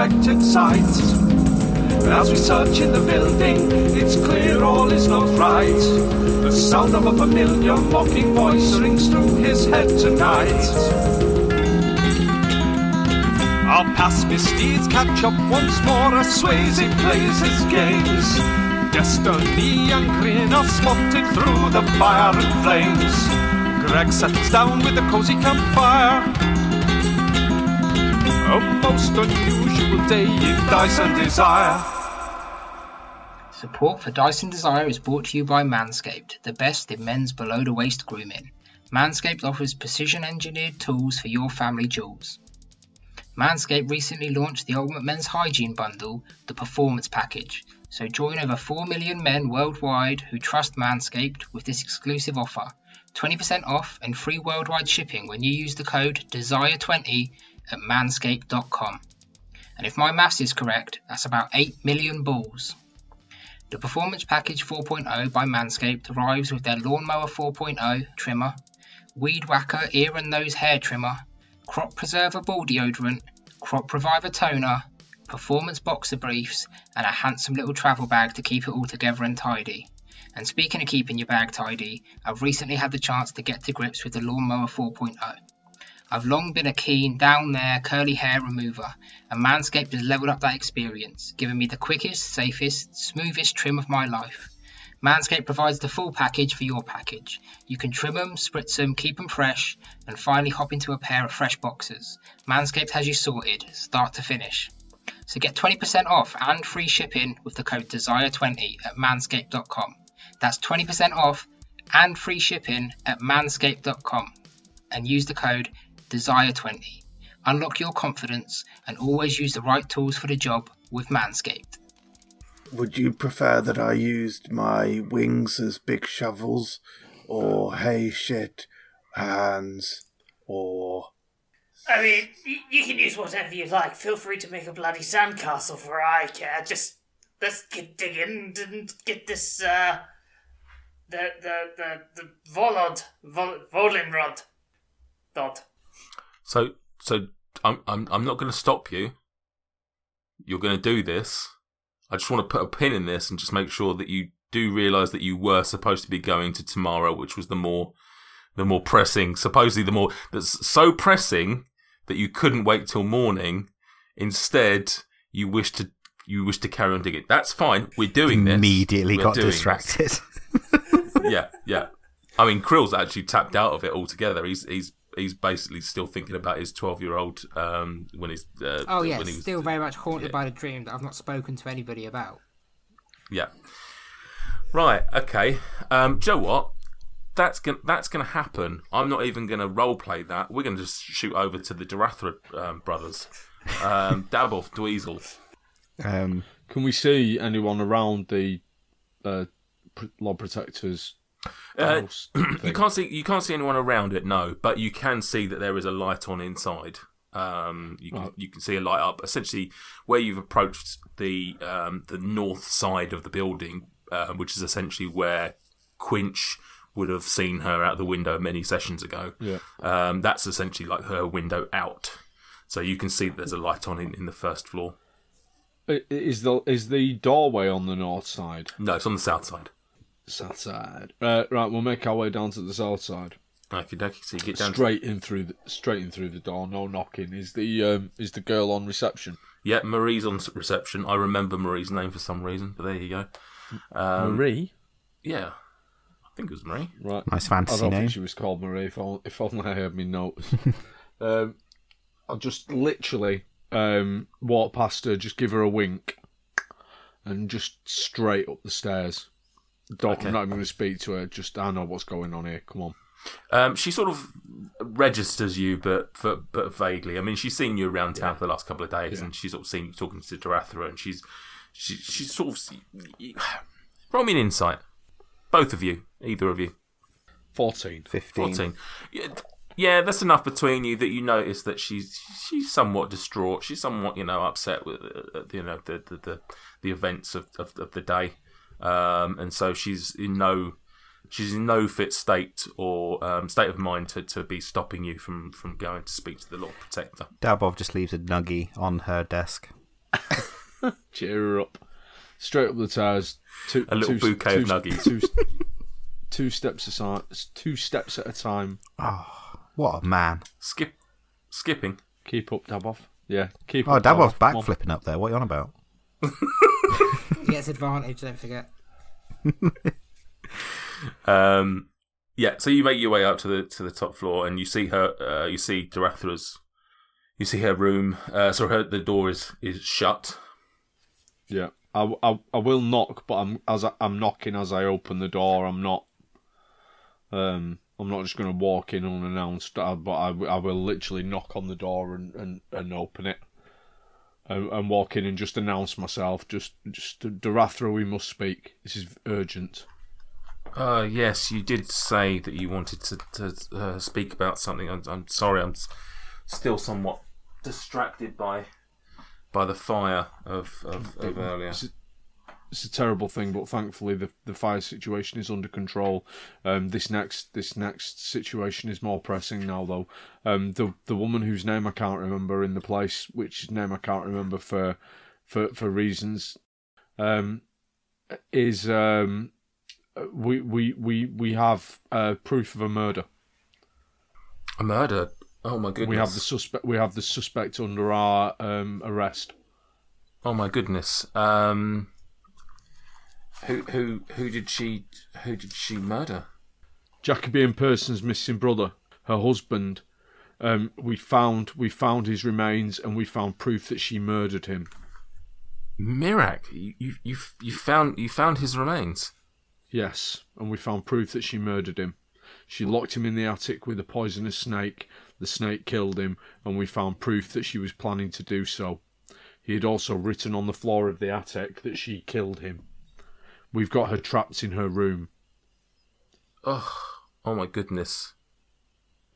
unexpected sight. As we search in the building, it's clear all is not right. The sound of a familiar mocking voice rings through his head tonight. Our past misdeeds catch up once more as Swayze plays his games. Destiny and Grin are spotted through the fire and flames. Greg settles down with a cozy campfire. A most unusual day in Dyson Desire. Support for Dyson Desire is brought to you by Manscaped, the best in men's below the waist grooming. Manscaped offers precision engineered tools for your family jewels. Manscaped recently launched the Ultimate Men's Hygiene Bundle, the Performance Package, so join over 4 million men worldwide who trust Manscaped with this exclusive offer 20% off and free worldwide shipping when you use the code DESIRE20 at manscaped.com. And if my maths is correct, that's about 8 million balls. The Performance Package 4.0 by Manscaped arrives with their Lawnmower 4.0 trimmer, Weed Whacker ear and nose hair trimmer, Crop Preserver ball deodorant, Crop Reviver toner, performance boxer briefs, and a handsome little travel bag to keep it all together and tidy. And speaking of keeping your bag tidy, I've recently had the chance to get to grips with the Lawnmower 4.0. I've long been a keen down there curly hair remover, and Manscaped has leveled up that experience, giving me the quickest, safest, smoothest trim of my life. Manscaped provides the full package for your package. You can trim them, spritz them, keep them fresh, and finally hop into a pair of fresh boxers. Manscaped has you sorted, start to finish. So get 20% off and free shipping with the code DESIRE20 at manscaped.com. That's 20% off and free shipping at manscaped.com. And use the code DESIRE20. Unlock your confidence and always use the right tools for the job with Manscaped. Would you prefer that I used my wings as big shovels, or hey shit hands, or I mean, you can use whatever you like. Feel free to make a bloody sandcastle for I care. Just let's get digging and get this, uh, the, the, the, the Volod, Vol, Volinrod dot. So, so I'm, I'm, I'm not going to stop you. You're going to do this. I just want to put a pin in this and just make sure that you do realise that you were supposed to be going to tomorrow, which was the more, the more pressing, supposedly the more that's so pressing that you couldn't wait till morning. Instead, you wish to, you wish to carry on digging. That's fine. We're doing this. Immediately We're got distracted. yeah, yeah. I mean, Krill's actually tapped out of it altogether. He's he's he's basically still thinking about his twelve year old um, when he's uh, Oh yes, when was, still very much haunted by the dream that I've not spoken to anybody about. yeah. Right. Okay. Um, Joe, what? That's gonna that's gonna happen. I'm not even gonna role play that. We're gonna just shoot over to the Darathra um, brothers, um, Dabov, Dweezil. um, Can we see anyone around the uh, pr- Lord Protector's Uh, you can't see you can't see anyone around it, no, but you can see that there is a light on inside. Um, you can Right. you can see a light up. Essentially, where you've approached the um, the north side of the building, uh, which is essentially where Quinch would have seen her out the window many sessions ago. Yeah. Um, that's essentially like her window out. So you can see that there's a light on in, in the first floor. Is the is the doorway on the north side? No, it's on the south side. South side. Uh, right, we'll make our way down to the south side. Okay, dokie. So you get down. Straight in through the straight in through the door. No knocking. Is the um, is the girl on reception? Yeah, Marie's on reception. I remember Marie's name for some reason, but there you go. Um, Marie. Yeah, I think it was Marie. Right. nice I fantasy don't name. think she was called Marie. If only, if only I had my notes. um, I'll just literally um, walk past her, just give her a wink, and just straight up the stairs. Don't, Okay. I'm not even going to speak to her. Just I know what's going on here. Come on. Um, she sort of registers you, but for, but vaguely. I mean, she's seen you around town for the last couple of days, Yeah. and she's sort of seen you talking to Darathra, and she's she, she's sort of roll me an insight. Both of you, either of you, Fourteen. 15. fourteen. Yeah, yeah, that's enough between you that you notice that she's she's somewhat distraught. She's somewhat you know upset with uh, you know the the the, the events of, of of the day, um, and so she's in no she's in no fit state or um, state of mind to, to be stopping you from, from going to speak to the Lord Protector. Dabov just leaves a nuggie on her desk. Cheer her up. Straight up the tires. Two, A little two- bouquet of two- nuggies. Two, two steps aside. Two steps at a time. Oh, What a man. Skip, skipping. Keep up, Dabov. Yeah, keep up. Oh, up. Dabov's Come on. backflipping up there. What are you on about? He gets advantage, don't forget. Um, yeah, so you make your way up to the to the top floor, and you see her. Uh, you see Darathra's. You see her room. Uh, so her the door is is shut. Yeah, I, I, I will knock, but I'm as I, I'm knocking as I open the door. I'm not. Um, I'm not just going to walk in unannounced, uh, but I, I will literally knock on the door and, and, and open it, and, and walk in and just announce myself. Just just Darathra, we must speak. This is urgent. Uh, yes, you did say that you wanted to to uh, speak about something. I'm, I'm sorry, I'm s- still somewhat distracted by by the fire of of, of earlier. It's a terrible thing, but thankfully the the fire situation is under control. Um, this next this next situation is more pressing now, though. Um, the the woman whose name I can't remember in the place, which name I can't remember for for for reasons, um, is um, we we we we have uh, proof of a murder. A murder. Oh my goodness. We have the suspect. We have the suspect under our um, arrest. Oh my goodness. Um, who who who did she who did she murder? Jacoby and Person's missing brother, her husband. Um, we found we found his remains and we found proof that she murdered him. Mirak. You you you you found you found his remains. Yes, and we found proof that she murdered him. She locked him in the attic with a poisonous snake. The snake killed him, and we found proof that she was planning to do so. He had also written on the floor of the attic that she killed him. We've got her trapped in her room. Oh oh my goodness.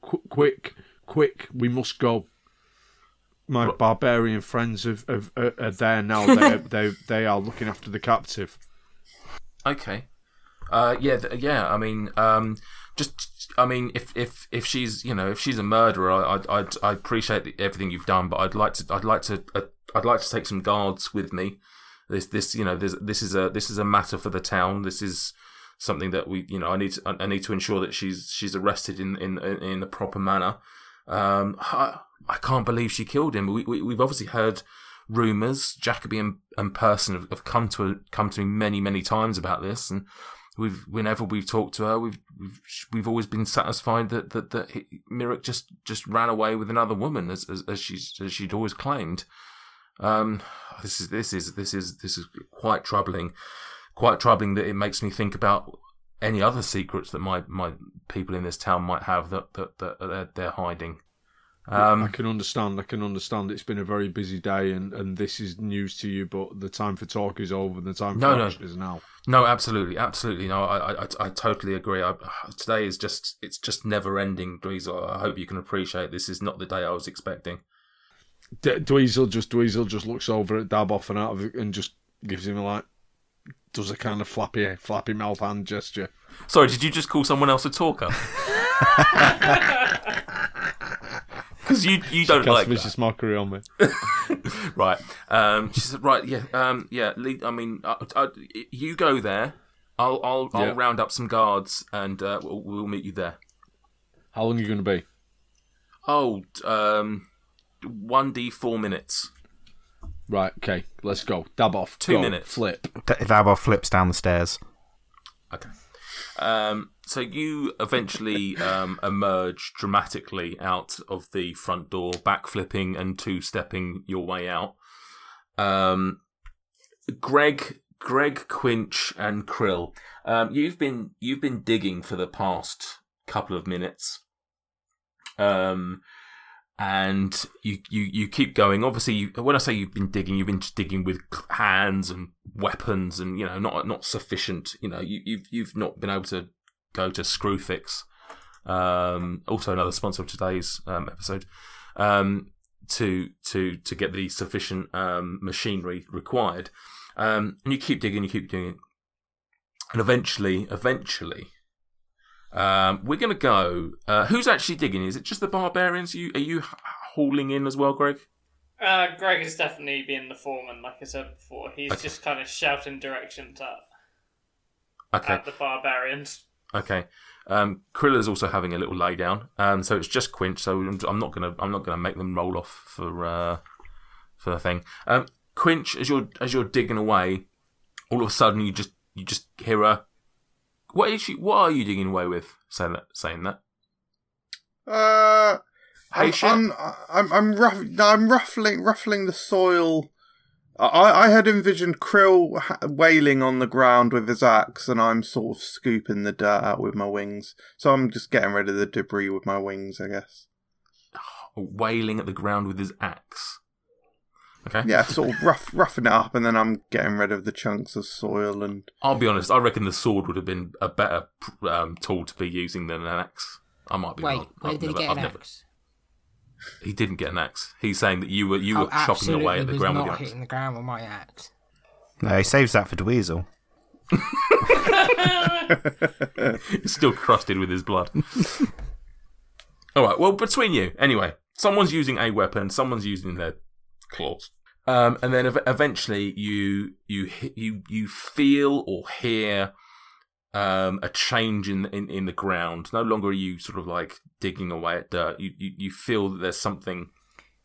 Qu- quick, quick, we must go. My What? barbarian friends have, have, are, are there now. They they they are looking after the captive. Okay. Uh, yeah, th- yeah. I mean, um, just, I mean, if if if she's, you know, if she's a murderer, I I I'd, I appreciate the, everything you've done, but I'd like to, I'd like to, uh, I'd like to take some guards with me. This, this, you know, this, this is a, this is a matter for the town. This is something that we, you know, I need, to, I need to ensure that she's, she's arrested in, in, in the proper manner. Um, I, I can't believe she killed him. We, we, we've obviously heard rumors. Jacoby and, and Person have, have come to come to me many, many times about this, and we've whenever we've talked to her, we've we've, we've always been satisfied that that that Mirak just just ran away with another woman, as as, as she as she'd always claimed. Um, this is this is this is this is quite troubling, quite troubling that it makes me think about any other secrets that my my people in this town might have that that, that they're, they're hiding. I Um, can understand. I can understand. It's been a very busy day, and, and this is news to you. But the time for talk is over. The time for No, no. is now. No, absolutely, absolutely. No, I, I, I- I totally agree. I, today is just, it's just never ending, Dweezil. I hope you can appreciate this is not the day I was expecting. D- Dweezil just Dweezil just looks over at Dabov and out of it and just gives him a like, does a kind of flappy flappy mouth hand gesture. Sorry, did you just call someone else a talker? Because you, you don't Cast like vicious mockery on me. right. Um, she said, right, yeah, um, yeah. Lee, I mean, uh, uh, you go there. I'll, I'll, I'll round up some guards and uh, we'll, we'll meet you there. How long are you going to be? Oh, um, one d four minutes. Right. Okay. Let's go. Dabov. Two go, minutes. Flip. D- Dabov flips down the stairs. Okay. Um, so you eventually um, emerge dramatically out of the front door, backflipping and two-stepping your way out. Um, Greg, Greg, Quinch, and Krill, um, you've been you've been digging for the past couple of minutes. Um, and you, you, you keep going. Obviously, you, when I say you've been digging, you've been digging with hands and weapons, and you know, not not sufficient. You know, you, you've you've not been able to go to Screwfix. Um, also, another sponsor of today's um, episode. Um, to to to get the sufficient um, machinery required, um, and you keep digging, you keep digging, and eventually, eventually, Um, we're going to go. Uh, who's actually digging? Is it just the barbarians? You are you hauling in as well, Greg? Uh, Greg is definitely being the foreman, like I said before. He's Okay. just kind of shouting directions at, Okay. at the barbarians. Okay. Um, Krilla's also having a little lay down. Um, so it's just Quinch. So I'm, I'm not gonna I'm not gonna make them roll off for uh, for the thing. Um, Quinch, as you're as you're digging away, all of a sudden you just you just hear a what is she? What are you digging away with? Saying that. Saying that. Uh, Hey, I'm. I'm, I'm, I'm, ruff, I'm ruffling, ruffling the soil. I, I had envisioned Krill wailing on the ground with his axe, and I'm sort of scooping the dirt out with my wings. So I'm just getting rid of the debris with my wings, I guess. Wailing at the ground with his axe. Okay. Yeah, sort of rough, roughing it up, and then I'm getting rid of the chunks of soil and. I'll be honest. I reckon the sword would have been a better um, tool to be using than an axe. I might be Wait, wrong. where I've did he get I've an never- axe? He didn't get an axe. He's saying that you were you were oh, chopping away at the was ground with not your axe. hitting the ground with my axe. No, he saves that for Dweezil. It's still crusted with his blood. All right. Well, between you, anyway, someone's using a weapon, someone's using their claws, um, and then ev- eventually you you you you feel or hear um, a change in, in in the ground. No longer are you sort of like digging away at dirt. You you, you feel that there's something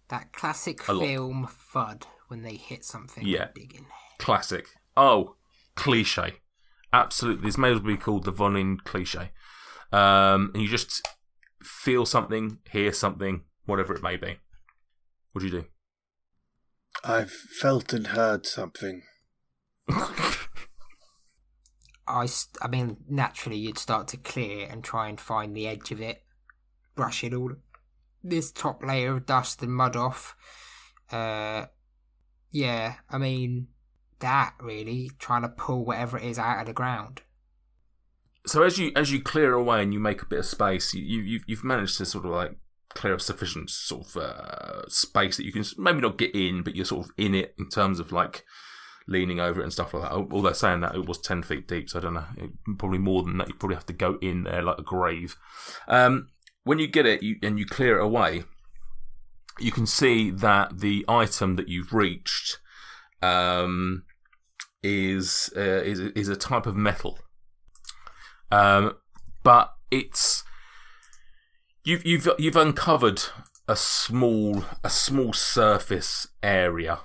That classic A lot. film thud when they hit something. Yeah. with digging. classic. Oh, cliche. Absolutely. This may as well be called the Vonin cliche. Um, and you just feel something, hear something, whatever it may be. What do you do? I've felt and heard something. I, I mean, naturally, you'd start to clear and try and find the edge of it, brushing all this top layer of dust and mud off. Uh, yeah, I mean, that really trying to pull whatever it is out of the ground. So as you as you clear away and you make a bit of space, you, you you've, you've managed to sort of like clear a sufficient sort of uh, space that you can maybe not get in, but you're sort of in it in terms of like leaning over it and stuff like that. Although saying that it was ten feet deep, so I don't know, it, probably more than that. You probably have to go in there like a grave. Um, when you get it you, and you clear it away, you can see that the item that you've reached um, is uh, is is a type of metal. Um, but it's you've you've you've uncovered a small a small surface area.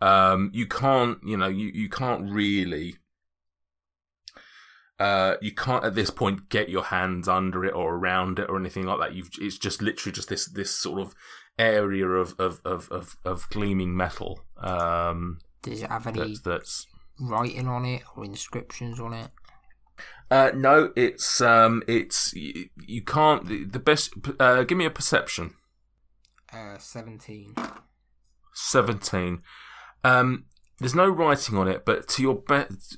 Um, you can't you know you, you can't really uh, you can't at this point get your hands under it or around it or anything like that. You've it's just literally just this this sort of area of of of of, of gleaming metal. Um, Does it have any that's that's writing on it or inscriptions on it? Uh, no, it's um, it's you, you can't. The, the best. Uh, give me a perception. Uh, 17. Seventeen. Um, there's no writing on it, but to your best,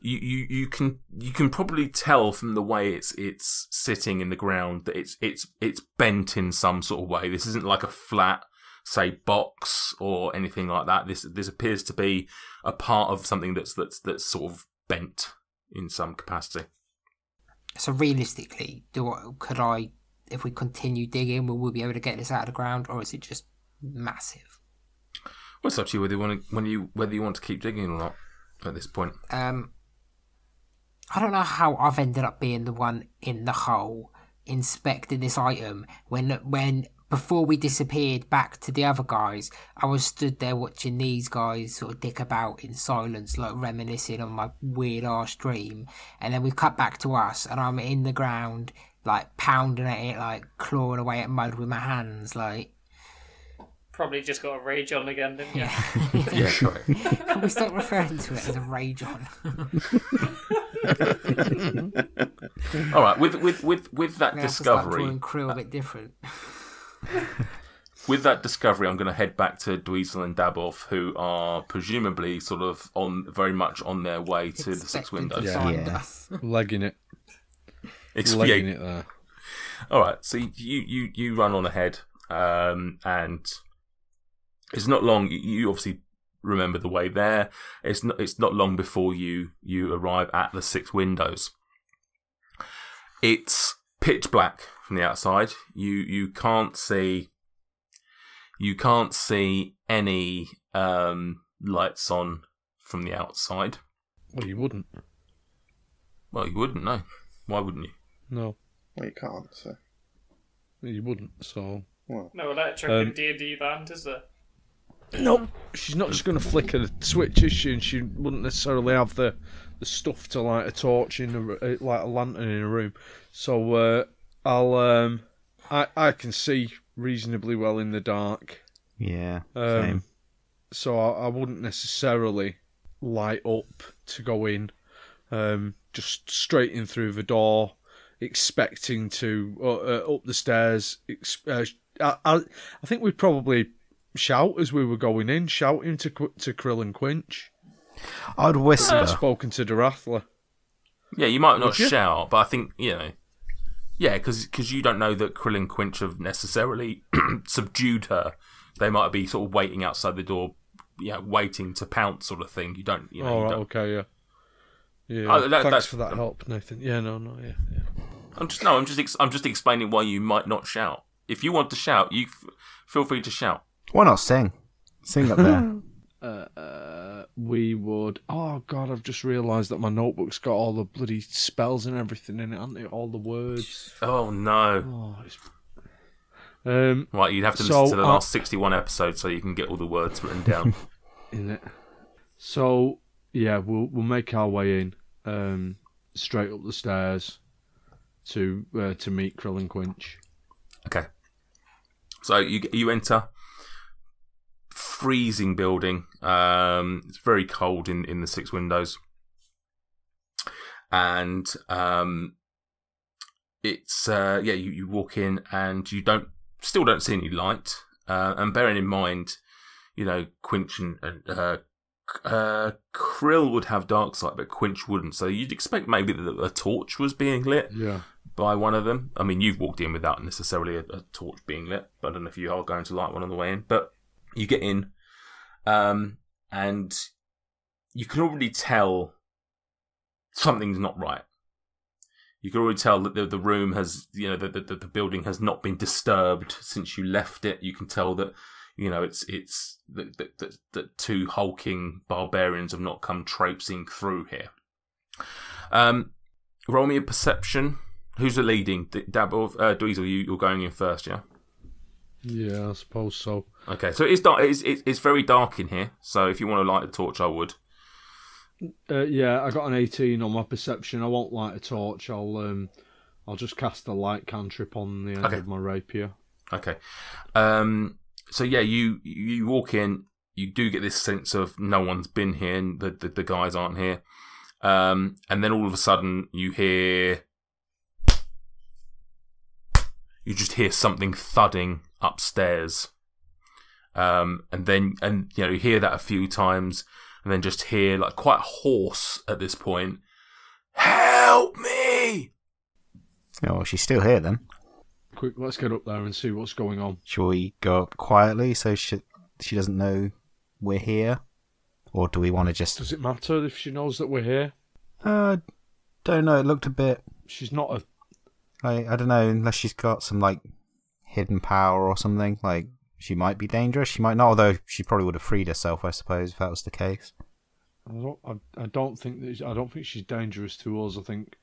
you, you you can you can probably tell from the way it's it's sitting in the ground that it's it's it's bent in some sort of way. This isn't like a flat, say, box or anything like that. This this appears to be a part of something that's that's that's sort of bent in some capacity. So realistically, do I, could I, if we continue digging, will we be able to get this out of the ground, or is it just massive? Well, it's up to you whether you want to when you whether you want to keep digging or not at this point. Um, I don't know how I've ended up being the one in the hole inspecting this item when when before we disappeared back to the other guys, I was stood there watching these guys sort of dick about in silence, like reminiscing on my weird ass dream. And then we cut back to us, and I'm in the ground, like pounding at it, like clawing away at mud with my hands, like Probably just got a rage on again, didn't you? yeah. Yeah, correct. Can we stop referring to it as a rage on? All right, with with with with that We have to discovery, drawing crew a uh, bit different. With that discovery, I'm going to head back to Dweezil and Dabov, who are presumably sort of on very much on their way to the six windows. Yeah. find Yeah. us. Legging it. Expiate. Legging it there. All right, so you you you run on ahead, um, and it's not long. you- You obviously remember the way there. It's not it's not long before you you arrive at the six windows. it's pitch black from the outside. You you can't see you can't see any um, lights on from the outside. Well, you wouldn't. Well, you wouldn't know. Why wouldn't you? No, Well, you can't. So, you wouldn't. So well, No electric Um, in D and D land, is there? no, she's not just going to flick a switch, is she? And she wouldn't necessarily have the the stuff to light a torch in a, uh, light a lantern in a room. So uh, I'll um, I I can see reasonably well in the dark. Yeah, Um, same. so I, I wouldn't necessarily light up to go in. Um, just straight in through the door, expecting to uh, uh, up the stairs. Ex- uh, I, I, I think we'd probably shout as we were going in, shouting to to Krill and Quinch. I'd whisper. I've spoken to Darathra. Yeah, you might not you? shout, but I think you know. Yeah, because you don't know that Krill and Quinch have necessarily subdued her. They might be sort of waiting outside the door, yeah, waiting to pounce, sort of thing. You don't, you know. All you right, don't- okay, yeah. Yeah, Oh, that- thanks that's- for that help, Nathan. Yeah, no, no, yeah, yeah. I'm just no. I'm just ex- I'm just explaining why you might not shout. If you want to shout, you f- feel free to shout. Why not sing? Sing up there. uh, we would. Oh God, I've just realised that my notebook's got all the bloody spells and everything in it, haven't it? All the words. Oh no! Oh. Um, Right, you'd have to So, listen to the uh, last 61 episodes so you can get all the words written down. in it. So yeah, we'll we'll make our way in, um, straight up the stairs, to uh, to meet Krill and Quinch. Okay. So you you enter freezing building. Um, it's very cold in in the six windows, and um, it's uh, yeah. You, you walk in and you don't still don't see any light. Uh, and bearing in mind, you know, Quinch and, and uh, uh, Krill would have dark sight, but Quinch wouldn't. So you'd expect maybe that a torch was being lit Yeah. by one of them. I mean, you've walked in without necessarily a, a torch being lit, but I don't know if you are going to light one on the way in. But you get in, um, and you can already tell something's not right. You can already tell that the, the room has, you know, that the the building has not been disturbed since you left it. You can tell that, you know, it's it's that that, two hulking barbarians have not come traipsing through here. Um, roll me a perception. Who's the leading? D- Dabble, uh, Dweezil, you, you're going in first, yeah? Yeah, I suppose so. Okay, so it's dark. It's, it's, it's very dark in here. So if you want to light a torch, I would. Uh, yeah, I got an eighteen on my perception. I won't light a torch. I'll um, I'll just cast a light cantrip on the end Okay. of my rapier. Okay. Um. So yeah, you you walk in. You do get this sense of no one's been here, and the the, the guys aren't here. Um. And then all of a sudden, you hear. You just hear something thudding upstairs. Um. And then and you know you hear that a few times, and then just hear like quite hoarse at this point. Help me! Oh, she's still here then. Quick, let's get up there and see what's going on. Shall we go up quietly so she she doesn't know we're here, or do we want to just? Does it matter if she knows that we're here? Uh, don't know. It looked a bit. She's not a. I I don't know. Unless she's got some like hidden power or something. Like she might be dangerous. She might not. Although she probably would have freed herself, I suppose, if that was the case. I don't. I, I don't think that. I don't think she's dangerous to us. I think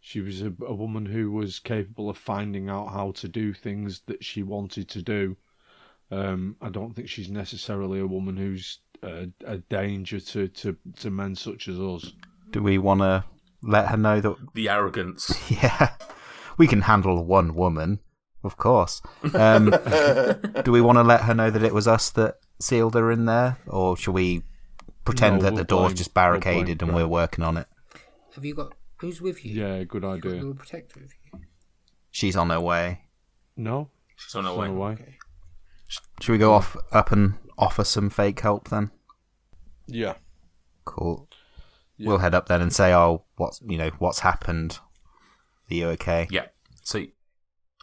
she was a, a woman who was capable of finding out how to do things that she wanted to do. Um, I don't think she's necessarily a woman who's a, a danger to, to, to men such as us. Do we want to let her know that? The arrogance. Yeah, we can handle one woman, of course. Um, do we want to let her know that it was us that sealed her in there, or shall we pretend No, that we'll the door's blame- just we'll barricaded and we're working on it? Have you got who's with you? Yeah, good You got idea. your protector with you. She's on her way. No, She's on her She's way. on her way. Okay. Should we go off up and offer some fake help then? Yeah. Cool. Yeah. We'll head up then and say, "Oh, what's you know what's happened? Are you okay?" Yeah. So,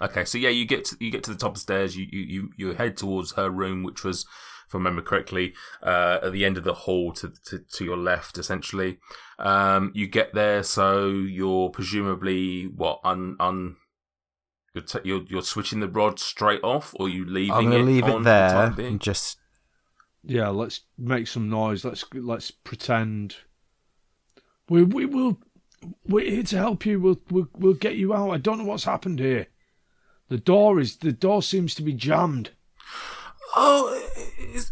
okay. So yeah, you get to, you get to the top of the stairs. You you you, you head towards her room, which was if I remember correctly, uh, at the end of the hall to, to, to your left, essentially. Um, you get there, so you're presumably what un un. You're, t- you're you're switching the rod straight off, or you leaving I'm gonna it leave on it for the there and just Yeah, let's make some noise. Let's let's pretend. We we will. We're here to help you. We'll we'll we'll get you out. I don't know what's happened here. The door is the door seems to be jammed. Oh, is,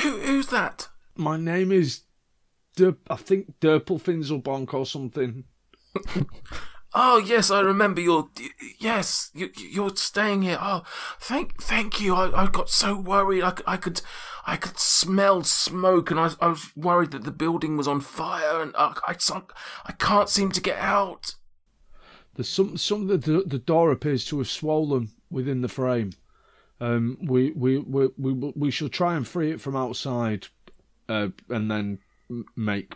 who, who's that? My name is, I think Derpelfinzelbonk or something. Oh yes, I remember. You're yes, you, you're staying here. Oh, thank thank you. I, I got so worried. I, I could I could smell smoke, and I, I was worried that the building was on fire, and I I, I can't seem to get out. There's some some the the door appears to have swollen within the frame. Um, we we we we we shall try and free it from outside, uh, and then make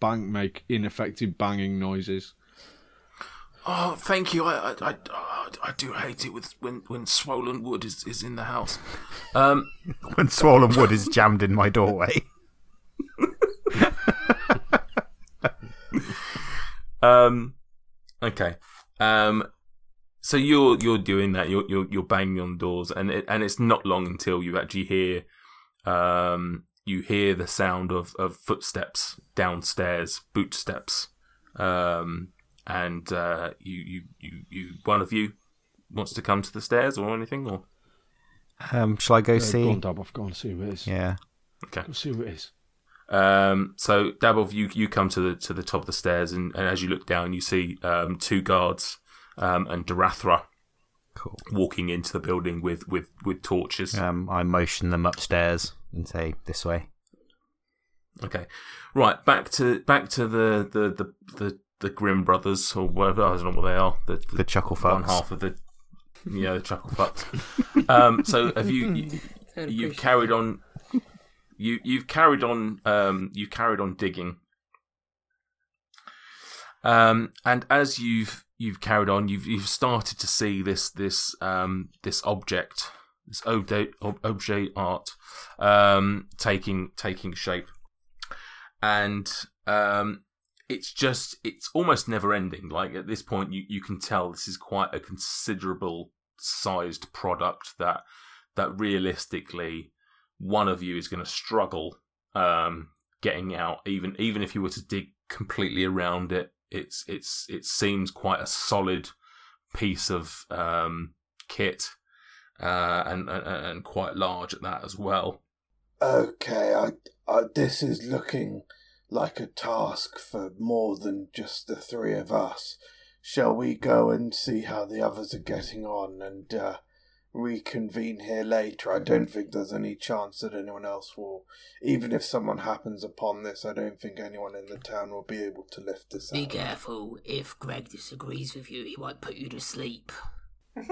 bang make ineffective banging noises. Oh, thank you. I I, I, I- I do hate it with when, when swollen wood is, is in the house. Um, when swollen wood is jammed in my doorway. Um. Okay. Um. So you're you're doing that. You're you're you're banging on doors, and it, and it's not long until you actually hear, um, you hear the sound of, of footsteps downstairs, boot steps, um, and uh, you, you you you one of you wants to come to the stairs or anything or Um, shall I go Uh, see? Go on, Dab, I've gone see who it is. Yeah. okay. Go see who it is. Um, so Dabov, you you come to the to the top of the stairs, and, and as you look down, you see um, two guards um, and Darathra Cool. walking into the building with with with torches. Um, I motion them upstairs and say this way. Okay, right back to back to the the the the, the Grimm brothers or whatever I don't know what they are. The, The chuckle fucks. one half of the yeah the chuckle fucks. um, so have you, you you've carried on you you've carried on um you carried on digging. Um and as you've you've carried on you've you've started to see this this um this object this objet ob- objet art um taking taking shape. And um it's just it's almost never ending. Like at this point you you can tell this is quite a considerable sized product that that realistically one of you is going to struggle um, getting out. Even even if you were to dig completely around it, it's it's it seems quite a solid piece of um, kit uh, and, and and quite large at that as well. Okay, I, I this is looking like a task for more than just the three of us. Shall we go and see how the others are getting on and uh, reconvene here later? I don't think there's any chance that anyone else will. Even if someone happens upon this, I don't think anyone in the town will be able to lift this Be out. careful. If Greg disagrees with you, he might put you to sleep.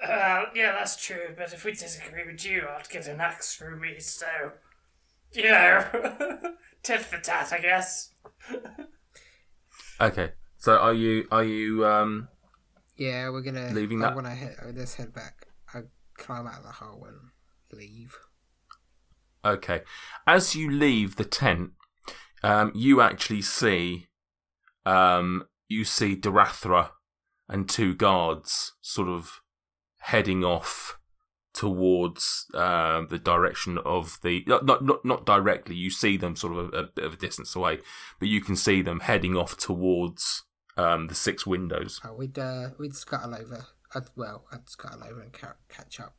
Uh, yeah, that's true, but if we disagree with you, I'd get an axe through me, so. You know. tit for tat, I guess. Okay, so are you are you um Yeah, we're gonna Leaving I that- wanna head. oh, Let's head back. I climb out of the hole and leave. Okay. As you leave the tent, um, you actually see, um, you see Darathra and two guards sort of heading off towards uh, the direction of the not, not not not directly. You see them sort of a, a bit of a distance away, but you can see them heading off towards um, the six windows. Oh, we'd uh, we'd scuttle over. I'd, well, I'd scuttle over and ca- catch up.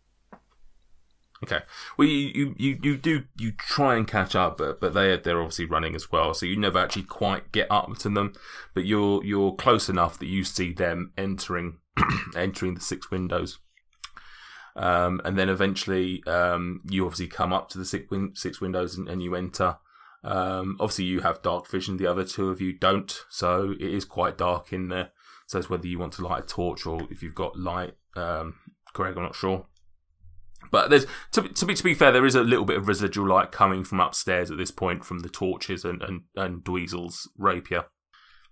Okay. Well, you, you, you, you do you try and catch up, but but they they're obviously running as well, so you never actually quite get up to them. But you're you're close enough that you see them entering entering the six windows, um, and then eventually um, you obviously come up to the six, win- six windows and, and you enter. Um, obviously, you have dark vision. The other two of you don't, so it is quite dark in there. So it's whether you want to light a torch or if you've got light. Um, Greg, I'm not sure. But there's to, be- to be to be fair, there is a little bit of residual light coming from upstairs at this point from the torches and and, and Dweezil's rapier.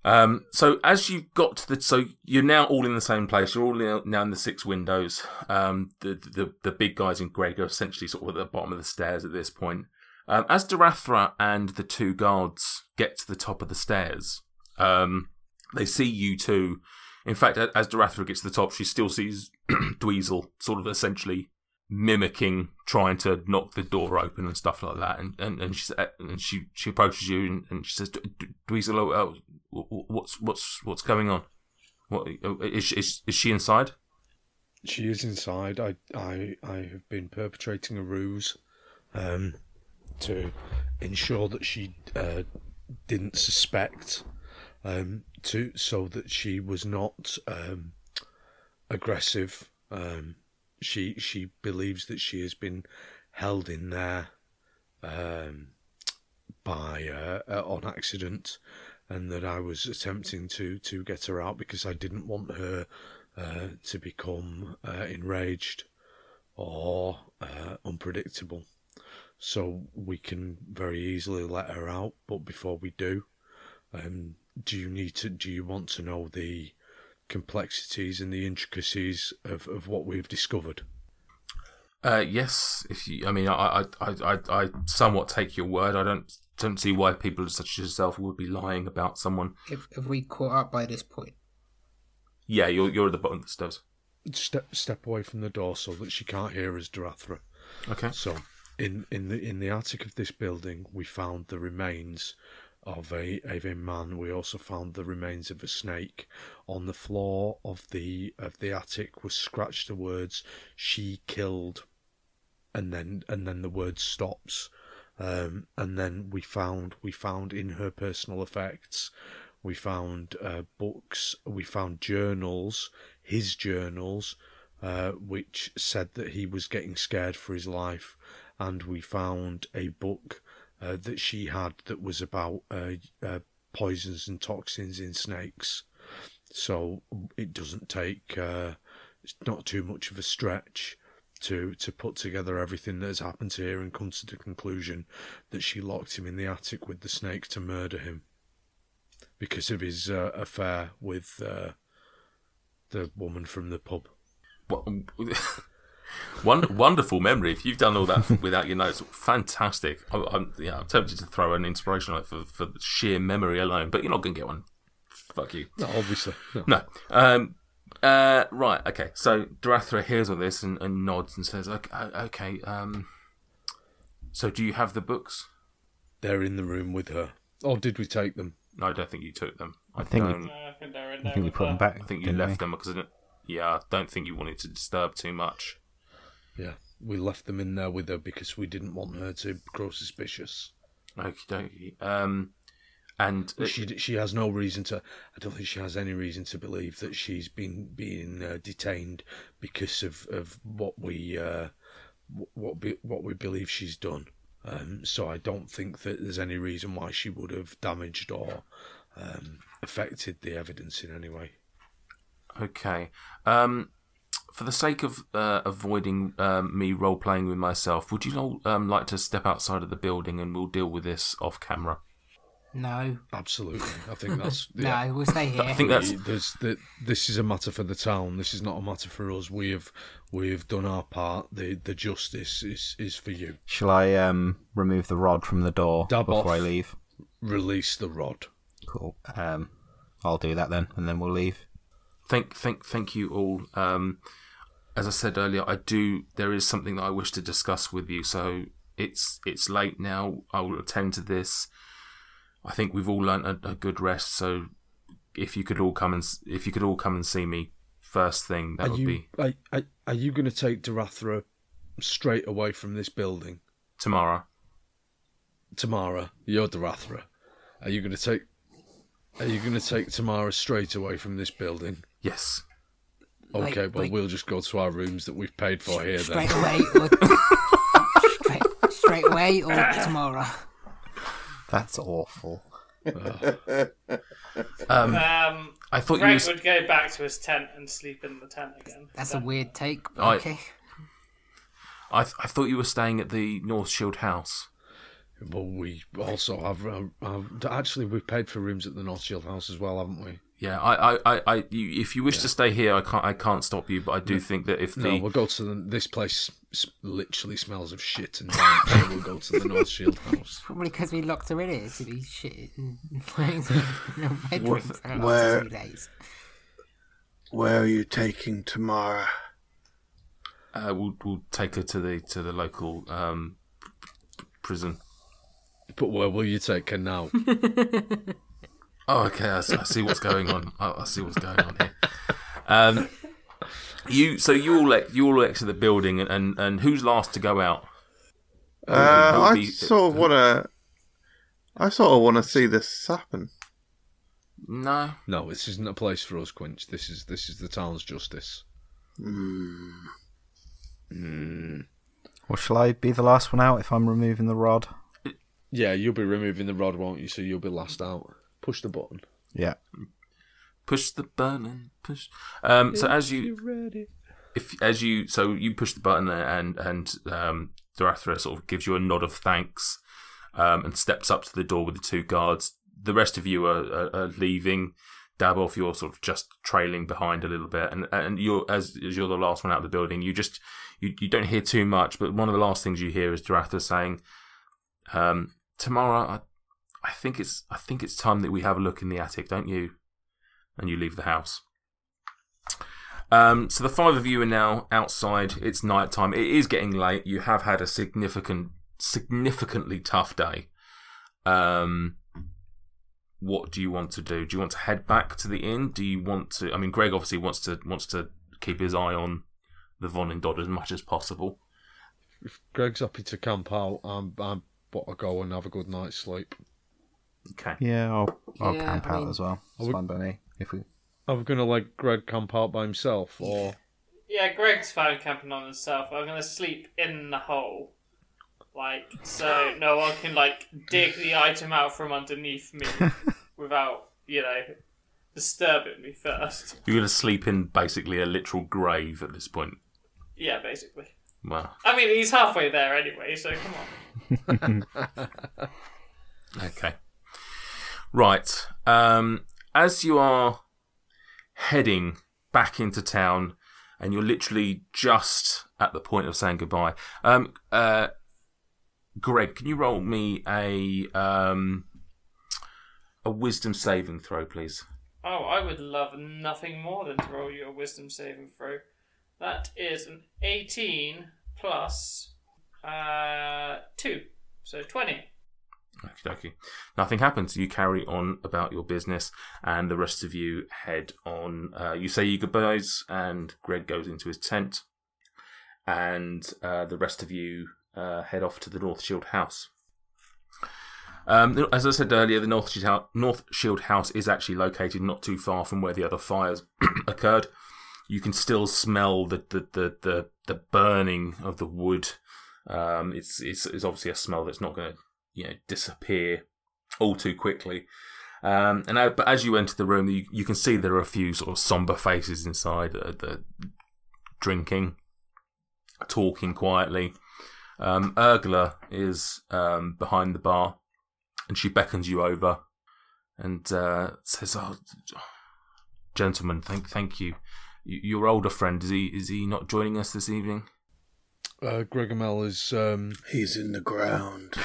Um, so as you've got to the, so you're now all in the same place. You're all in, now in the six windows. Um, the, the the big guys in Greg are essentially sort of at the bottom of the stairs at this point. Um, as Darathra and the two guards get to the top of the stairs, um, they see you two. In fact, as Darathra gets to the top, she still sees Dweezil sort of essentially mimicking, trying to knock the door open and stuff like that. And and, and, she, and she she approaches you and, and she says, "D- D- Dweezil, oh, oh, wh- wh- what's what's what's going on? What is is is she inside? She is inside. I I I have been perpetrating a ruse, um, to ensure that she uh, didn't suspect, um, to so that she was not um, aggressive. Um, she she believes that she has been held in there, um, by uh, uh, on accident, and that I was attempting to to get her out because I didn't want her uh, to become uh, enraged or unpredictable. So we can very easily let her out, but before we do, um, do you need to? Do you want to know the complexities and the intricacies of, of what we've discovered? Uh, yes, if you, I mean, I, I, I, I, I somewhat take your word. I don't, don't see why people such as yourself would be lying about someone. If, if we caught up by this point, Yeah, you're, you're at the bottom of the stairs. Step step away from the door so that she can't hear us, Darathra. Okay. So, in in the in the attic of this building, we found the remains of a of a man. We also found the remains of a snake. On the floor of the of the attic was scratched the words "she killed," and then and then the word stops. Um, and then we found we found in her personal effects, we found uh, books, we found journals, his journals, uh, which said that he was getting scared for his life, and we found a book uh, that she had that was about uh, uh, poisons and toxins in snakes. So it doesn't take uh, it's not too much of a stretch to to put together everything that has happened here and come to the conclusion that she locked him in the attic with the snake to murder him because of his uh, affair with uh, the woman from the pub. What, One wonderful memory. If you've done all that without your notes, fantastic. I, I'm, yeah, I'm tempted to throw an inspiration on it for, for sheer memory alone, but you're not going to get one. Fuck you. No, obviously. No. No. Um, uh, right. Okay. So Darathra hears all this and, and nods and says, "Okay. okay um, so do you have the books?" They're in the room with her. Or did we take them? No, I don't think you took them. I think we- don't- No, I think they're in I think we with put them back. I think you left we? them because I yeah, I don't think you wanted to disturb too much. Yeah. We left them in there with her because we didn't want her to grow suspicious. Okie dokie. Um, and She she has no reason to. I don't think she has any reason to believe that she's been being uh, detained because of, of what we uh, what be, what we believe she's done. Um, so I don't think that there's any reason why she would have damaged or um, affected the evidence in any way. Okay. Um, for the sake of uh, avoiding um, me role playing with myself, would you all um, like to step outside of the building and we'll deal with this off camera? No, Absolutely, I think that's no, we'll stay here. I think that's There's, the, this is a matter for the town. This is not a matter for us. We have we have done our part. The the justice is is for you. Shall I um remove the rod from the door Dab before I leave? Release the rod. Cool. Um, I'll do that then, and then we'll leave. thank thank thank you all. Um, as I said earlier, I do. There is something that I wish to discuss with you. So it's it's late now. I will attend to this. I think we've all learnt a, a good rest. So if you could all come and if you could all come and see me first thing, that Are would you be are, are, are you going to take Darathra straight away from this building, tomorrow. Tamara? You're Darathra. Are you going to take? Are you going to take Tamara straight away from this building? Yes. Like- Okay, well like- we'll just go to our rooms that we've paid for here then. straight away or straight, straight away or tomorrow. That's awful. Um, Um, I thought you Greg was, would go back to his tent and sleep in the tent again. That's a weird take. but I- Okay. I, th- I thought you were staying at the North Shield House. Well, we also have, uh, have actually we paid for rooms at the North Shield House as well, haven't we? Yeah, I, I, I, I you, if you wish to stay here, I can't, I can't stop you. But I do think that if the No, we'll go to the, this place. s- Literally smells of shit and we'll go to the North Shield House. Probably because we locked her in here to be shit in her bedroom for the last Where- days. Where are you taking Tamara? uh, we'll, we'll take her to the to the local um, p- p- prison. But where will you take her now? Oh, okay. I, see- I see what's going on. I, I see what's going on here. Um, you so you all le- you all exit the building, and, and, and who's last to go out? Uh, who would I be- sort of want to. I sort of want to see this happen. No, no, this isn't a place for us, Quinch. This is this is the town's justice. Or shall I be the last one out if I'm removing the rod? Yeah, you'll be removing the rod, won't you? So you'll be last out. Push the button. Yeah. push the button. Push. Um, so as you ready? if as you so you push the button and and um Darathra sort of gives you a nod of thanks um, and steps up to the door with the two guards. The rest of you are, are, are leaving. Dabov, you're sort of just trailing behind a little bit, and and you're as, as you're the last one out of the building. You just you, you don't hear too much, but one of the last things you hear is Darathra saying, um, "Tamara, I, I think it's I think it's time that we have a look in the attic, don't you?" And you leave the house. Um, so the five of you are now outside. It's night time. It is getting late. You have had a significant, significantly tough day. Um, what do you want to do? Do you want to head back to the inn? Do you want to? I mean, Greg obviously wants to wants to keep his eye on the Von and Dodd as much as possible. If Greg's happy to camp out, I'm I'm want to go and have a good night's sleep. Okay. Yeah, I'll, I'll Yeah, camp I out mean- as well. It's we- fine by me. If we I'm gonna let Greg camp out by himself, or Yeah, Greg's fine camping on himself. I'm gonna sleep in the hole. Like, so no one can, like, dig the item out from underneath me without, you know, disturbing me first. You're going to sleep in basically a literal grave at this point. Yeah, basically. Wow. I mean, he's halfway there anyway, so come on. Okay. Right. Um, as you are heading back into town, and you're literally just at the point of saying goodbye. Um, uh, Greg, can you roll me a um, a wisdom saving throw, please? Oh, I would love nothing more than to roll you a wisdom saving throw. That is an 18 plus uh, 2, so 20. Okie. Nothing happens. You carry on about your business, and the rest of you head on. Uh, you say your goodbyes, and Greg goes into his tent, and uh, the rest of you uh, head off to the North Shield House. Um, as I said earlier, the North Shield, House, North Shield House is actually located not too far from where the other fires occurred. You can still smell the the, the, the, the burning of the wood. Um, it's, it's it's obviously a smell that's not going to you know disappear all too quickly. Um, and uh, but as you enter the room, you, you can see there are a few sort of somber faces inside, uh, the drinking, talking quietly. Um, is um, behind the bar, and she beckons you over, and uh, says, "Oh, gentlemen, thank thank you. Your older friend is he is he not joining us this evening?" Uh, Gregomel is um, He's in the ground.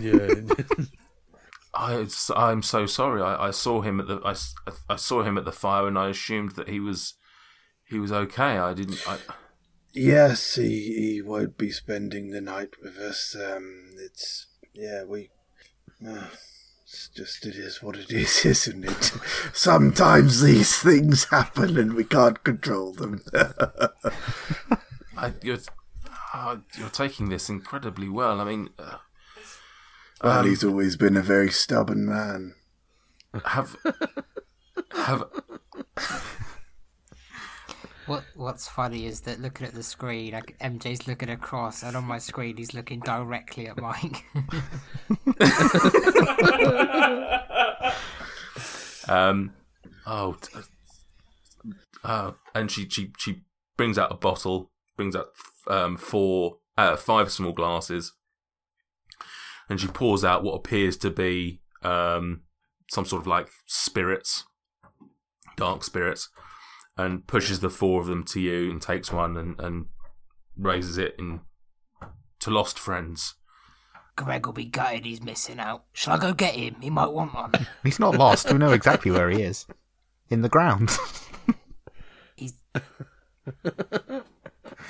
yeah. I, I'm so sorry. I, I saw him at the I, s- I saw him at the fire, and I assumed that he was he was okay. I didn't. I, Yes, he, he won't be spending the night with us. Um, it's yeah, we. Uh, it's just it is what it is, isn't it? Sometimes these things happen and we can't control them. I you're uh, you're taking this incredibly well. I mean, uh, well, Um, he's always been a very stubborn man. have have What What's funny is that looking at the screen, like MJ's looking across, and on my screen he's looking directly at Mike. um oh t- uh, and she she she brings out a bottle, brings out um four uh five small glasses. and she pours out what appears to be um, some sort of like spirits, dark spirits, and pushes the four of them to you and takes one and, and raises it in to lost friends. Greg will be gutted he's missing out. Shall I go get him? He might want one. He's not lost. we know exactly where he is. In the ground. He's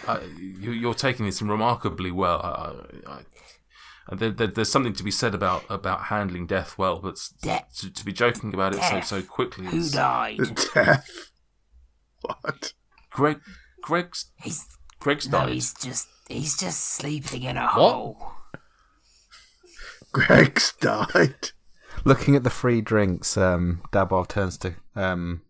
Uh, you, you're taking this remarkably well. I, I, I, there, there, there's something to be said about, about handling death well, but Death. to, to be joking about it so so quickly. who is- died? Death. What? Greg, Greg's He's Greg's no, died. he's just he's just sleeping in a hole. Greg's died. Looking at the free drinks, um, Dabov turns to um,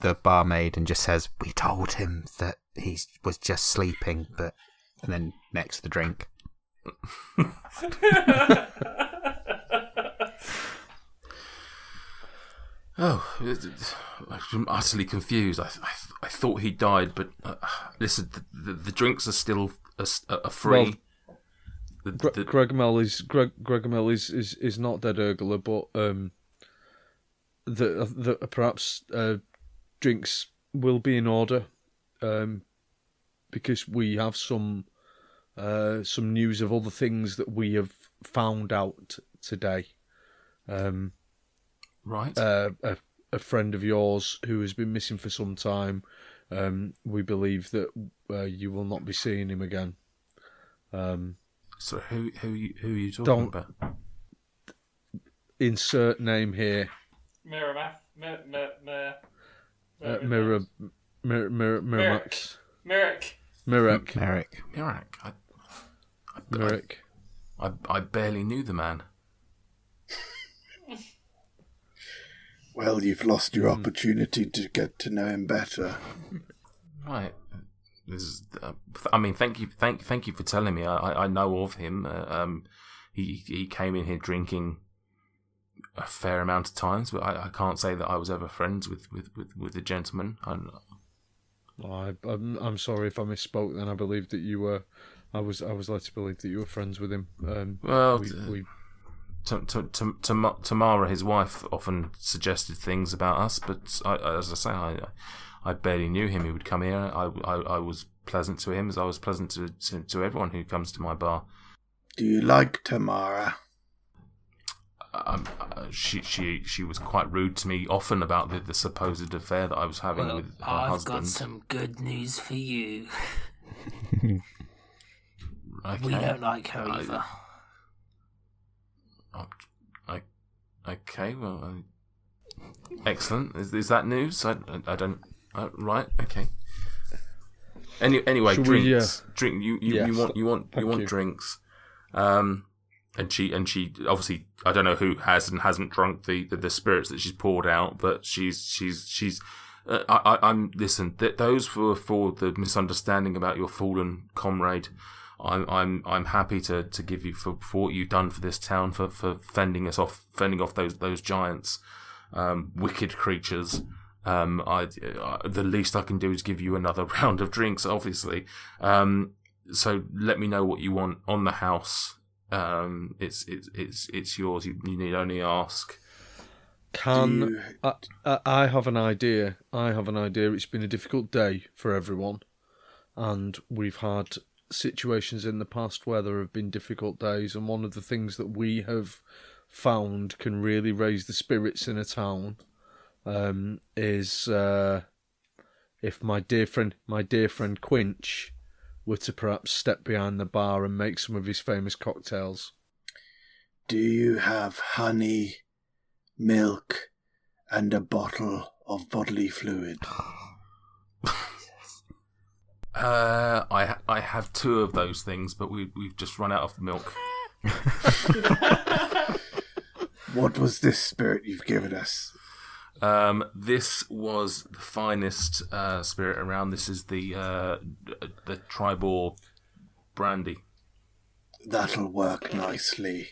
the barmaid and just says, "We told him that he was just sleeping, but." And then next to the drink, Oh, I'm utterly confused. I, I, I thought he died, but uh, listen, the, the, the drinks are still are, s- are free. The- Gre- the- Gregmel is Greg Gregmel is, is, is not dead Urgler, but um, the the perhaps uh, drinks will be in order, um, because we have some uh, some news of other things that we have found out today. Um, right. uh, a, a friend of yours who has been missing for some time. Um, we believe that uh, you will not be seeing him again. Um, so who who you- who are you talking don't- about? insert name here. Mirror math. Mir- mir- mir- Uh, Mirror, Mirror, Mirror, Miramax, Mirror. Mirek, Merrick. Mirak. I, I, Mirek. I, I barely knew the man. Well, you've lost your opportunity to get to know him better. Right. This is, uh, I mean, thank you, thank, thank you for telling me. I, I, I know of him. Uh, um, he he came in here drinking a fair amount of times, but I, I can't say that I was ever friends with with with, with the gentleman. I'm, I, I'm, I'm sorry if I misspoke. Then I believe that you were. I was I was led to believe that you were friends with him. Um, Well, we, d- we T- t- t- Tam- Tamara, his wife, often suggested things about us, but I, as I say, I, I barely knew him. He would come here. I, I, I was pleasant to him as I was pleasant to, to, to everyone who comes to my bar. Do you like Tamara? Um, uh, she, she, she was quite rude to me often about the, the supposed affair that I was having Well, with her I've husband. got some good news for you. Okay. We don't like her I- either. Oh, I, okay, well, I, excellent. Is, is that news? I, I, I don't. Uh, right. Okay. Any, anyway, Should we, drinks. Drink. You, you, you want you want you thank want you. drinks. Um, and she and she obviously I don't know who has and hasn't drunk the, the, the spirits that she's poured out, but she's she's she's. Uh, I, I'm listen. Th- those were for the misunderstanding about your fallen comrade. I'm I'm I'm happy to, to give you for, for what you've done for this town for, for fending us off fending off those those giants, um, wicked creatures. Um, I, I the least I can do is give you another round of drinks, obviously. Um, so let me know what you want on the house. Um, it's it's it's it's yours. You, you need only ask. can. You- I, I, I have an idea. I have an idea. It's been a difficult day for everyone, and we've had situations in the past where there have been difficult days. And one of the things that we have found can really raise the spirits in a town um, is uh, if my dear friend, my dear friend Quinch, were to perhaps step behind the bar and make some of his famous cocktails. Do you have honey, milk, and a bottle of bodily fluid? Uh, I ha- I have two of those things, but we we've just run out of milk. What was this spirit you've given us? Um, this was the finest uh, spirit around. This is the uh, the tribal brandy. That'll work nicely.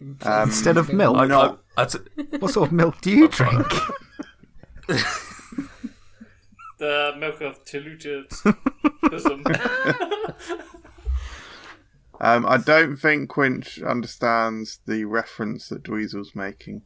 Um, Instead of milk, I, No. I, that's what sort of milk do you drink? The milk of diluted. Um, I don't think Quinch understands the reference that Dweezil's making.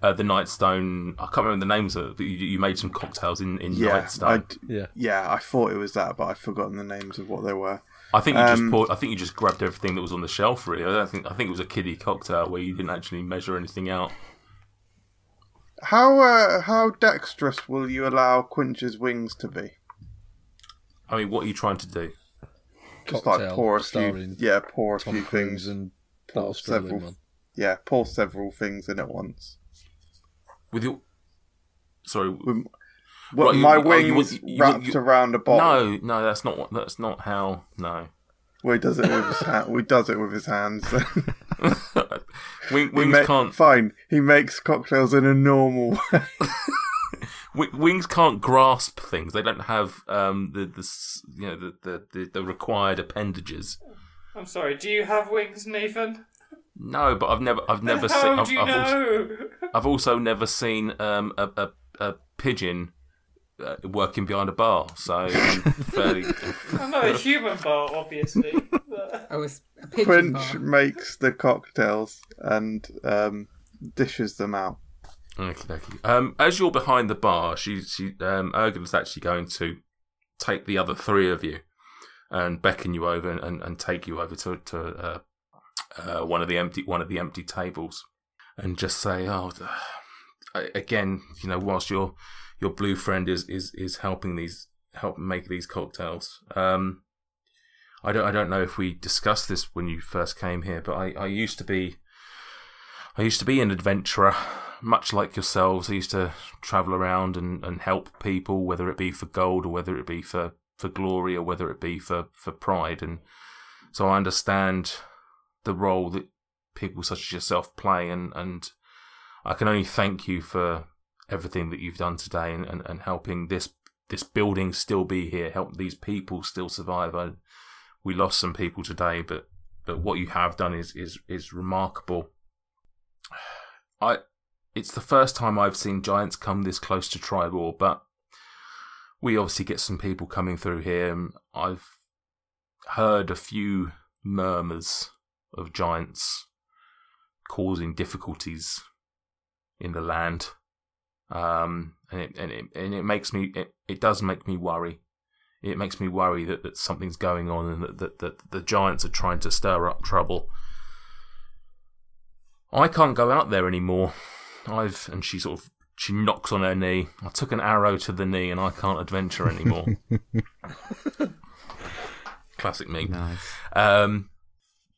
Uh, the Nightstone. I can't remember the names of it, but you, you made some cocktails in, in Yeah, I, Nightstone. d- Yeah. yeah, I thought it was that, but I've forgotten the names of what they were. I think you Um, just poured, I think you just grabbed everything that was on the shelf. Really, I don't think. I think it was a kiddie cocktail where you didn't actually measure anything out. How uh, how dexterous will you allow Quinch's wings to be? I mean, what are you trying to do? Just like Cocktail pour a few, yeah, pour a Tom few Cruise things, and that pour Australian several, yeah, pour several things in at once. With your sorry, With, what, Right, my oh, you wings want- you- wrapped you- around a bottle. no, no, that's not what. That's not how. No, Well, he does it with his hand. He does it with his hands. Wing, wings ma- can't. Fine. He makes cocktails in a normal way. Wings can't grasp things. They don't have um, the, the you know the, the, the, the required appendages. I'm sorry. Do you have wings, Nathan? No, but I've never I've never seen. I've, do you I've also, know? I've also never seen um, a, a, a pigeon uh, working behind a bar. So I'm fairly. I'm not a human bar, obviously. but- Oh, it's a pigeon Quinch bar. makes the cocktails and um, dishes them out. Okay, okay. Um, as you're behind the bar, she, she, um, Ergin's actually going to take the other three of you and beckon you over and, and, and take you over to, to uh, uh, one of the empty one of the empty tables and just say, "Oh, again, you know, whilst your your blue friend is is is helping these help make these cocktails." Um, I don't I don't know if we discussed this when you first came here, but I, I used to be I used to be an adventurer, much like yourselves. I used to travel around and, and help people, whether it be for gold or whether it be for, for glory or whether it be for, for pride. And so I understand the role that people such as yourself play, and, and I can only thank you for everything that you've done today and, and, and helping this this building still be here, help these people still survive. I, we lost some people today, but but what you have done is is is remarkable. I it's the first time I've seen giants come this close to Triboar, but we obviously get some people coming through here. I've heard a few murmurs of giants causing difficulties in the land, um, and it and it and it makes me it, it does make me worry. It makes me worry that, that something's going on and that, that, that the giants are trying to stir up trouble. I can't go out there anymore. I've and she sort of she knocks on her knee. I took an arrow to the knee and I can't adventure anymore. Classic me. Nice. Um,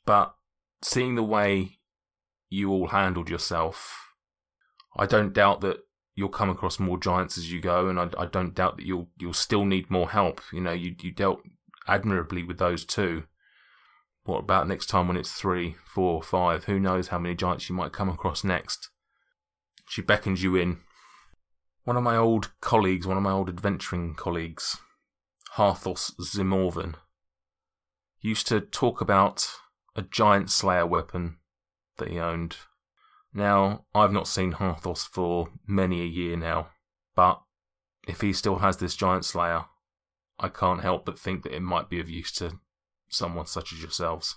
but seeing the way you all handled yourself, I don't doubt that you'll come across more giants as you go, and I, I don't doubt that you'll you'll still need more help. You know, you you dealt admirably with those two. What about next time when it's three, four, five? Who knows how many giants you might come across next? She beckons you in. One of my old colleagues, one of my old adventuring colleagues, Harthos Zymorven, used to talk about a giant slayer weapon that he owned. Now, I've not seen Harthos for many a year now, but if he still has this giant slayer, I can't help but think that it might be of use to someone such as yourselves.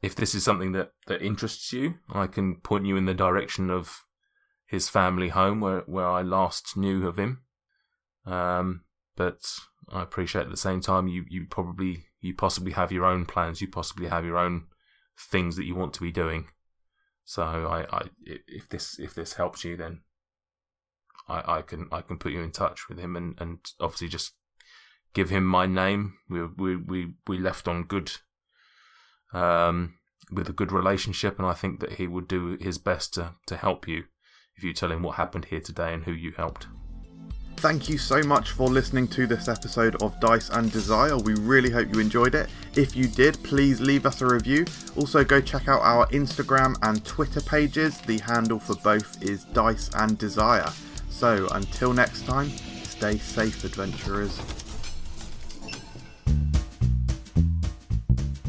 If this is something that, that interests you, I can point you in the direction of his family home where, where I last knew of him. Um, but I appreciate at the same time you, you probably you possibly have your own plans, you possibly have your own things that you want to be doing. So I, I if this if this helps you, then I, I can I can put you in touch with him and, and obviously just give him my name. We we we, we left on good um with a good relationship, and I think that he would do his best to, to help you if you tell him what happened here today and who you helped. Thank you so much for listening to this episode of Dice and Desire. We really hope you enjoyed it. If you did, please leave us a review. Also, go check out our Instagram and Twitter pages. The handle for both is Dice and Desire. So, until next time, stay safe, adventurers.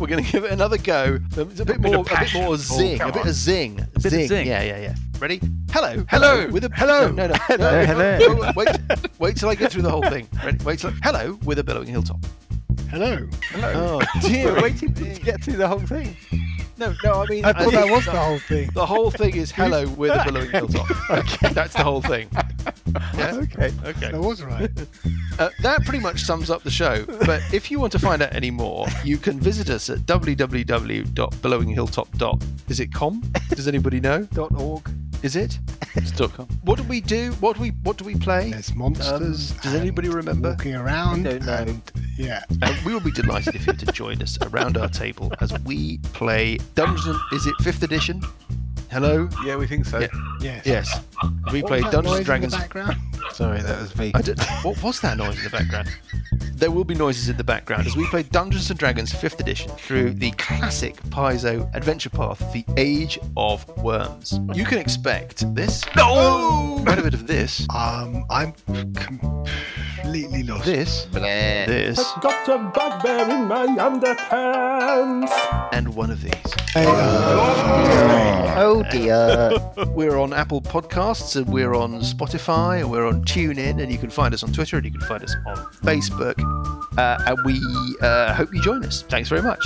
We're going to give it another go. It's a bit more, a bit more oh, zing, a bit of zing, bit of zing. zing. Yeah, yeah, yeah. Ready? Hello, Hello. with a hello. No, no, no. Hello, hello. no, Wait, wait till I get through the whole thing. Ready? Wait till hello with a billowing hilltop. Hello. Hello. Oh We're dear. waiting to get through the whole thing. No, no. I mean, I thought I- that was the whole thing. The whole thing is hello. with a billowing hilltop. Okay, that's the whole thing. Yeah. Okay. Okay. That was right. Uh, that pretty much sums up the show. But if you want to find out any more, you can visit us at www.belowinghilltop. Is it com? Does anybody know? Dot org. Is it? It's dot com. What do we do? What do we What do we play? There's monsters. Um, does anybody remember? Walking around. I don't know. and- yeah. And we will be delighted if you to join us around our table as we play Dungeon. Is it fifth edition? Hello. Yeah, we think so. Yeah. Yes. Yes. We What play Dungeons and Dragons. In the background? Sorry, that was me. I don't, what was that noise in the background? There will be noises in the background as we play Dungeons and Dragons 5th edition through the classic Paizo adventure path, The Age of Worms. You can expect this. No! Quite a bit of this. Um, I'm completely lost. This. This. Got a bugbear in my underpants. And one of these. Oh dear. We're on Apple Podcasts and we're on Spotify and we're on TuneIn and you can find us on Twitter and you can find us on Facebook. Uh, and we uh, hope you join us. Thanks very much.